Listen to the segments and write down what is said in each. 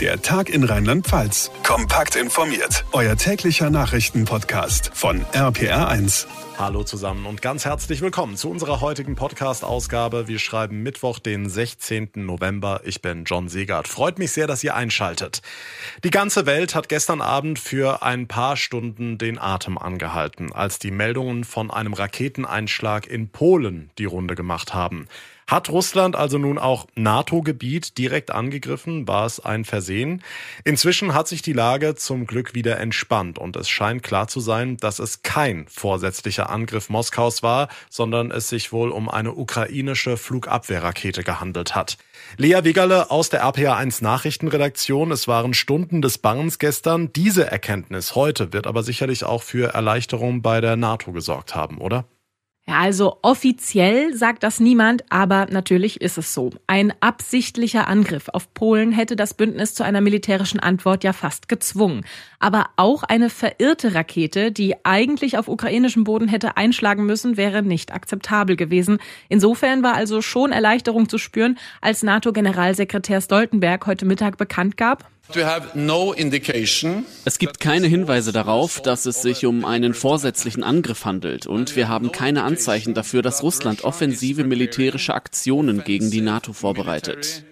Der Tag in Rheinland-Pfalz. Kompakt informiert. Euer täglicher Nachrichtenpodcast von RPR1. Hallo zusammen und ganz herzlich willkommen zu unserer heutigen Podcast-Ausgabe. Wir schreiben Mittwoch, den 16. November. Ich bin John Segert. Freut mich sehr, dass ihr einschaltet. Die ganze Welt hat gestern Abend für ein paar Stunden den Atem angehalten, als die Meldungen von einem Raketeneinschlag in Polen die Runde gemacht haben. Hat Russland also nun auch NATO-Gebiet direkt angegriffen? War es ein Versehen? Inzwischen hat sich die Lage zum Glück wieder entspannt und es scheint klar zu sein, dass es kein vorsätzlicher Angriff Moskaus war, sondern es sich wohl um eine ukrainische Flugabwehrrakete gehandelt hat. Lea Wigerle aus der RPA1 Nachrichtenredaktion. Es waren Stunden des Bangens gestern. Diese Erkenntnis heute wird aber sicherlich auch für Erleichterung bei der NATO gesorgt haben, oder? Ja, also offiziell sagt das niemand, aber natürlich ist es so. Ein absichtlicher Angriff auf Polen hätte das Bündnis zu einer militärischen Antwort ja fast gezwungen. Aber auch eine verirrte Rakete, die eigentlich auf ukrainischem Boden hätte einschlagen müssen, wäre nicht akzeptabel gewesen. Insofern war also schon Erleichterung zu spüren, als NATO-Generalsekretär Stoltenberg heute Mittag bekannt gab, es gibt keine Hinweise darauf, dass es sich um einen vorsätzlichen Angriff handelt und wir haben keine Anzeichen dafür, dass Russland offensive militärische Aktionen gegen die NATO vorbereitet.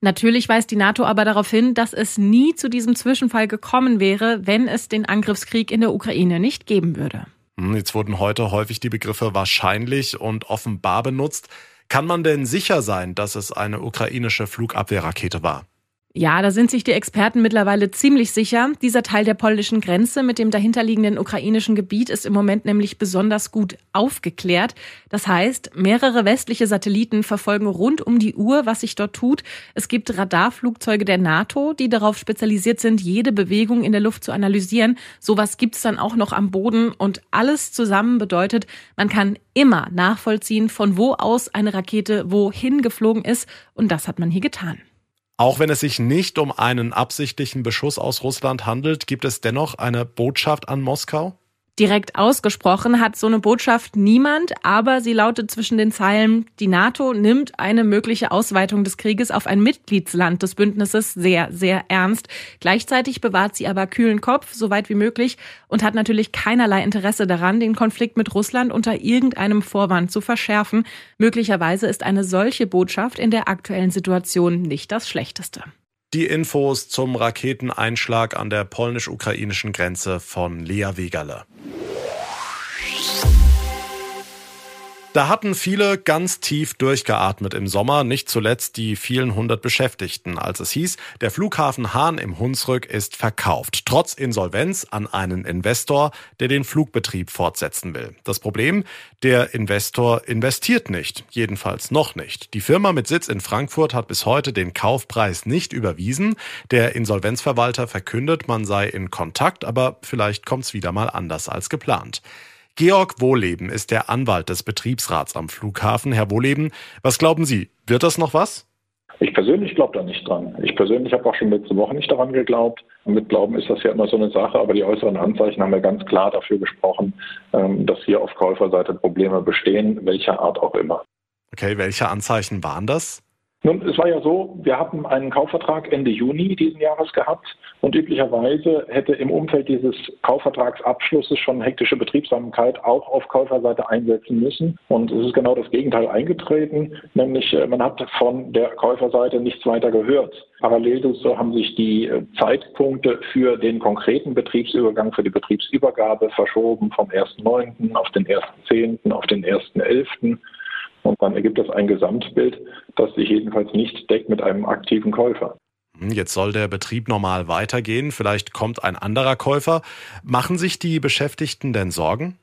Natürlich weist die NATO aber darauf hin, dass es nie zu diesem Zwischenfall gekommen wäre, wenn es den Angriffskrieg in der Ukraine nicht geben würde. Hm, jetzt wurden heute häufig die Begriffe wahrscheinlich und offenbar benutzt. Kann man denn sicher sein, dass es eine ukrainische Flugabwehrrakete war? Ja, da sind sich die Experten mittlerweile ziemlich sicher. Dieser Teil der polnischen Grenze mit dem dahinterliegenden ukrainischen Gebiet ist im Moment nämlich besonders gut aufgeklärt. Das heißt, mehrere westliche Satelliten verfolgen rund um die Uhr, was sich dort tut. Es gibt Radarflugzeuge der NATO, die darauf spezialisiert sind, jede Bewegung in der Luft zu analysieren. Sowas gibt's dann auch noch am Boden und alles zusammen bedeutet, man kann immer nachvollziehen, von wo aus eine Rakete wohin geflogen ist und das hat man hier getan. Auch wenn es sich nicht um einen absichtlichen Beschuss aus Russland handelt, gibt es dennoch eine Botschaft an Moskau? Direkt ausgesprochen hat so eine Botschaft niemand, aber sie lautet zwischen den Zeilen, die NATO nimmt eine mögliche Ausweitung des Krieges auf ein Mitgliedsland des Bündnisses sehr, sehr ernst. Gleichzeitig bewahrt sie aber kühlen Kopf, so weit wie möglich, und hat natürlich keinerlei Interesse daran, den Konflikt mit Russland unter irgendeinem Vorwand zu verschärfen. Möglicherweise ist eine solche Botschaft in der aktuellen Situation nicht das Schlechteste. Die Infos zum Raketeneinschlag an der polnisch-ukrainischen Grenze von Lea Wegerle. Da hatten viele ganz tief durchgeatmet im Sommer, nicht zuletzt die vielen hundert Beschäftigten, als es hieß, der Flughafen Hahn im Hunsrück ist verkauft, trotz Insolvenz an einen Investor, der den Flugbetrieb fortsetzen will. Das Problem, der Investor investiert nicht, jedenfalls noch nicht. Die Firma mit Sitz in Frankfurt hat bis heute den Kaufpreis nicht überwiesen. Der Insolvenzverwalter verkündet, man sei in Kontakt, aber vielleicht kommt's wieder mal anders als geplant. Georg Wohleben ist der Anwalt des Betriebsrats am Flughafen. Herr Wohleben, was glauben Sie? Wird das noch was? Ich persönlich glaube da nicht dran. Ich persönlich habe auch schon letzte Woche nicht daran geglaubt. mit Glauben ist das ja immer so eine Sache, aber die äußeren Anzeichen haben ja ganz klar dafür gesprochen, ähm, dass hier auf Käuferseite Probleme bestehen, welcher Art auch immer. Okay, welche Anzeichen waren das? Nun, es war ja so, wir hatten einen Kaufvertrag Ende Juni diesen Jahres gehabt und üblicherweise hätte im Umfeld dieses Kaufvertragsabschlusses schon hektische Betriebsamkeit auch auf Käuferseite einsetzen müssen. Und es ist genau das Gegenteil eingetreten, nämlich äh, man hat von der Käuferseite nichts weiter gehört. Parallel dazu haben sich die äh, Zeitpunkte für den konkreten Betriebsübergang, für die Betriebsübergabe verschoben vom 1.9. auf den 1.10., auf den 1.11. Und dann ergibt das ein Gesamtbild, das sich jedenfalls nicht deckt mit einem aktiven Käufer. Hm, jetzt soll der Betrieb normal weitergehen. Vielleicht kommt ein anderer Käufer. Machen sich die Beschäftigten denn Sorgen?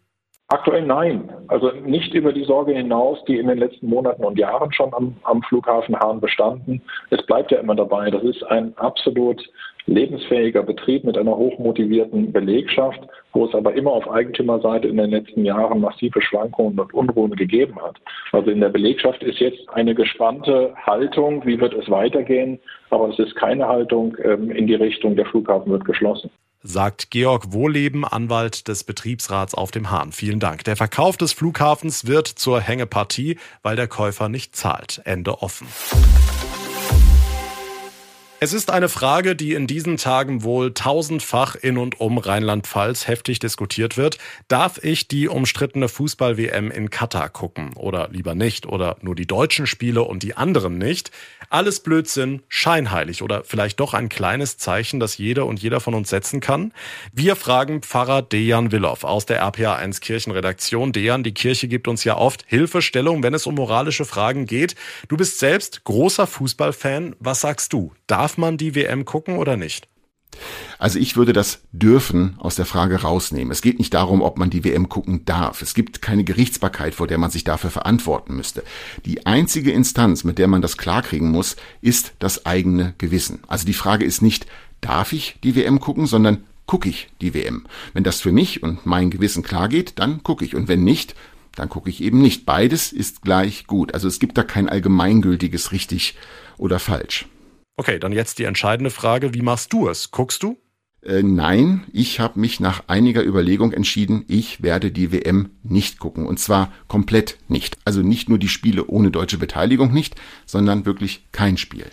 Aktuell nein. Also nicht über die Sorge hinaus, die in den letzten Monaten und Jahren schon am, am Flughafen Hahn bestanden. Es bleibt ja immer dabei. Das ist ein absolut lebensfähiger Betrieb mit einer hochmotivierten Belegschaft, wo es aber immer auf Eigentümerseite in den letzten Jahren massive Schwankungen und Unruhen gegeben hat. Also in der Belegschaft ist jetzt eine gespannte Haltung, wie wird es weitergehen, aber es ist keine Haltung ähm, in die Richtung, der Flughafen wird geschlossen sagt Georg Wohleben, Anwalt des Betriebsrats auf dem Hahn. Vielen Dank. Der Verkauf des Flughafens wird zur Hängepartie, weil der Käufer nicht zahlt. Ende offen. Es ist eine Frage, die in diesen Tagen wohl tausendfach in und um Rheinland-Pfalz heftig diskutiert wird. Darf ich die umstrittene Fußball-WM in Katar gucken? Oder lieber nicht? Oder nur die deutschen Spiele und die anderen nicht? Alles Blödsinn, scheinheilig oder vielleicht doch ein kleines Zeichen, das jeder und jeder von uns setzen kann? Wir fragen Pfarrer Dejan Willow aus der RPA1 Kirchenredaktion. Dejan, die Kirche gibt uns ja oft Hilfestellung, wenn es um moralische Fragen geht. Du bist selbst großer Fußballfan. Was sagst du? Darf man die WM gucken oder nicht? Also ich würde das dürfen aus der Frage rausnehmen. Es geht nicht darum, ob man die WM gucken darf. Es gibt keine Gerichtsbarkeit, vor der man sich dafür verantworten müsste. Die einzige Instanz, mit der man das klarkriegen muss, ist das eigene Gewissen. Also die Frage ist nicht, darf ich die WM gucken, sondern gucke ich die WM. Wenn das für mich und mein Gewissen klar geht, dann gucke ich. Und wenn nicht, dann gucke ich eben nicht. Beides ist gleich gut. Also es gibt da kein allgemeingültiges richtig oder falsch. Okay, dann jetzt die entscheidende Frage, wie machst du es? Guckst du? Äh, nein, ich habe mich nach einiger Überlegung entschieden, ich werde die WM nicht gucken. Und zwar komplett nicht. Also nicht nur die Spiele ohne deutsche Beteiligung nicht, sondern wirklich kein Spiel.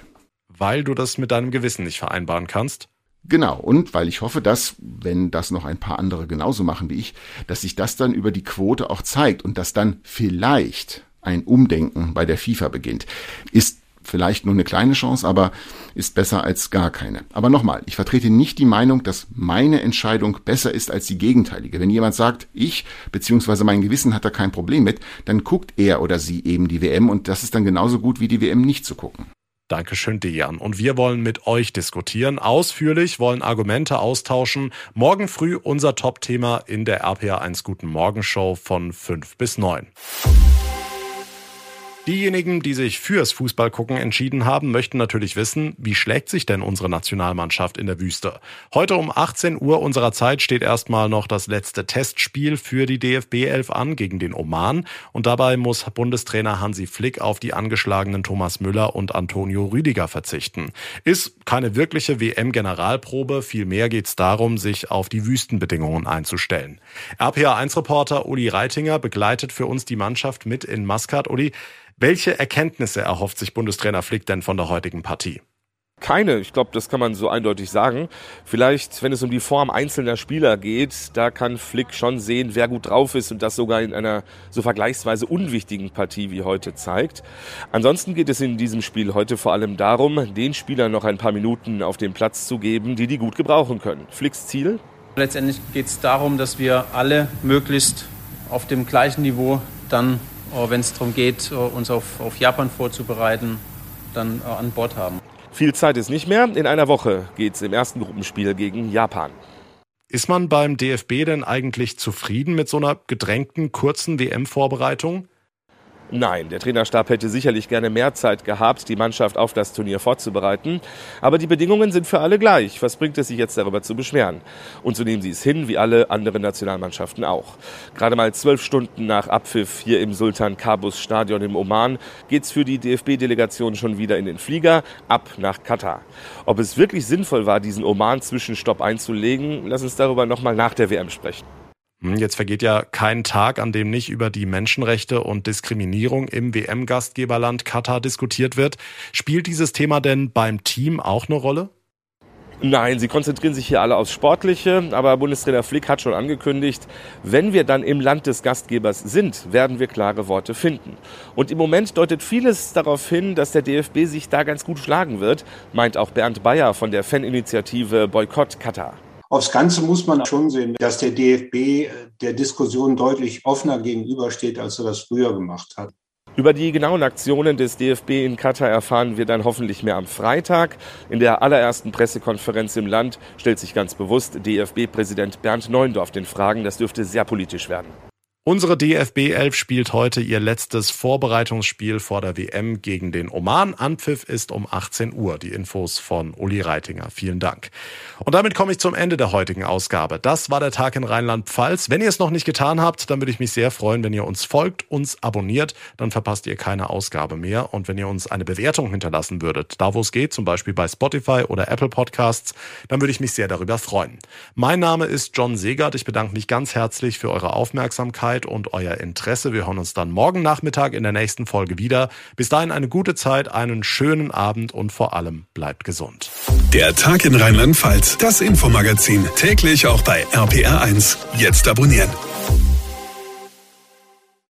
Weil du das mit deinem Gewissen nicht vereinbaren kannst? Genau, und weil ich hoffe, dass, wenn das noch ein paar andere genauso machen wie ich, dass sich das dann über die Quote auch zeigt und dass dann vielleicht ein Umdenken bei der FIFA beginnt. Ist vielleicht nur eine kleine Chance, aber ist besser als gar keine. Aber nochmal, ich vertrete nicht die Meinung, dass meine Entscheidung besser ist als die gegenteilige. Wenn jemand sagt, ich bzw. mein Gewissen hat da kein Problem mit, dann guckt er oder sie eben die WM und das ist dann genauso gut wie die WM nicht zu gucken. Dankeschön, Dejan. Und wir wollen mit euch diskutieren, ausführlich, wollen Argumente austauschen. Morgen früh unser Top-Thema in der RPA 1 Guten Morgen Show von 5 bis 9. Diejenigen, die sich fürs Fußballgucken entschieden haben, möchten natürlich wissen, wie schlägt sich denn unsere Nationalmannschaft in der Wüste? Heute um 18 Uhr unserer Zeit steht erstmal noch das letzte Testspiel für die DFB 11 an gegen den Oman und dabei muss Bundestrainer Hansi Flick auf die angeschlagenen Thomas Müller und Antonio Rüdiger verzichten. Ist keine wirkliche WM-Generalprobe, vielmehr geht es darum, sich auf die Wüstenbedingungen einzustellen. RPA1-Reporter Uli Reitinger begleitet für uns die Mannschaft mit in Maskat. Uli, welche Erkenntnisse erhofft sich Bundestrainer Flick denn von der heutigen Partie? Keine, ich glaube, das kann man so eindeutig sagen. Vielleicht, wenn es um die Form einzelner Spieler geht, da kann Flick schon sehen, wer gut drauf ist und das sogar in einer so vergleichsweise unwichtigen Partie wie heute zeigt. Ansonsten geht es in diesem Spiel heute vor allem darum, den Spielern noch ein paar Minuten auf den Platz zu geben, die die gut gebrauchen können. Flicks Ziel? Letztendlich geht es darum, dass wir alle möglichst auf dem gleichen Niveau dann wenn es darum geht, äh, uns auf, auf Japan vorzubereiten, dann äh, an Bord haben. Viel Zeit ist nicht mehr. In einer Woche geht es im ersten Gruppenspiel gegen Japan. Ist man beim DFB denn eigentlich zufrieden mit so einer gedrängten kurzen WM-Vorbereitung? Nein, der Trainerstab hätte sicherlich gerne mehr Zeit gehabt, die Mannschaft auf das Turnier vorzubereiten. Aber die Bedingungen sind für alle gleich. Was bringt es sich jetzt darüber zu beschweren? Und so nehmen sie es hin, wie alle anderen Nationalmannschaften auch. Gerade mal zwölf Stunden nach Abpfiff hier im Sultan Kabus Stadion im Oman geht's für die DFB-Delegation schon wieder in den Flieger ab nach Katar. Ob es wirklich sinnvoll war, diesen Oman-Zwischenstopp einzulegen, lass uns darüber nochmal nach der WM sprechen. Hm, jetzt vergeht ja kein Tag, an dem nicht über die Menschenrechte und Diskriminierung im WM-Gastgeberland Katar diskutiert wird. Spielt dieses Thema denn beim Team auch eine Rolle? Nein, sie konzentrieren sich hier alle aufs Sportliche, aber Bundestrainer Flick hat schon angekündigt, wenn wir dann im Land des Gastgebers sind, werden wir klare Worte finden. Und im Moment deutet vieles darauf hin, dass der DFB sich da ganz gut schlagen wird, meint auch Bernd Bayer von der Faninitiative Boykott Katar. Aufs Ganze muss man schon sehen, dass der DFB der Diskussion deutlich offener gegenübersteht, als er das früher gemacht hat. Über die genauen Aktionen des DFB in Katar erfahren wir dann hoffentlich mehr am Freitag. In der allerersten Pressekonferenz im Land stellt sich ganz bewusst DFB-Präsident Bernd Neuendorf den Fragen. Das dürfte sehr politisch werden. Unsere DFB 11 spielt heute ihr letztes Vorbereitungsspiel vor der WM gegen den Oman. Anpfiff ist um 18 Uhr. Die Infos von Uli Reitinger. Vielen Dank. Und damit komme ich zum Ende der heutigen Ausgabe. Das war der Tag in Rheinland-Pfalz. Wenn ihr es noch nicht getan habt, dann würde ich mich sehr freuen, wenn ihr uns folgt, uns abonniert. Dann verpasst ihr keine Ausgabe mehr. Und wenn ihr uns eine Bewertung hinterlassen würdet, da wo es geht, zum Beispiel bei Spotify oder Apple Podcasts, dann würde ich mich sehr darüber freuen. Mein Name ist John Segert. Ich bedanke mich ganz herzlich für eure Aufmerksamkeit Zeit und euer Interesse. Wir hören uns dann morgen Nachmittag in der nächsten Folge wieder. Bis dahin eine gute Zeit, einen schönen Abend und vor allem bleibt gesund. Der Tag in Rheinland-Pfalz, das Infomagazin, täglich auch bei RPR1. Jetzt abonnieren.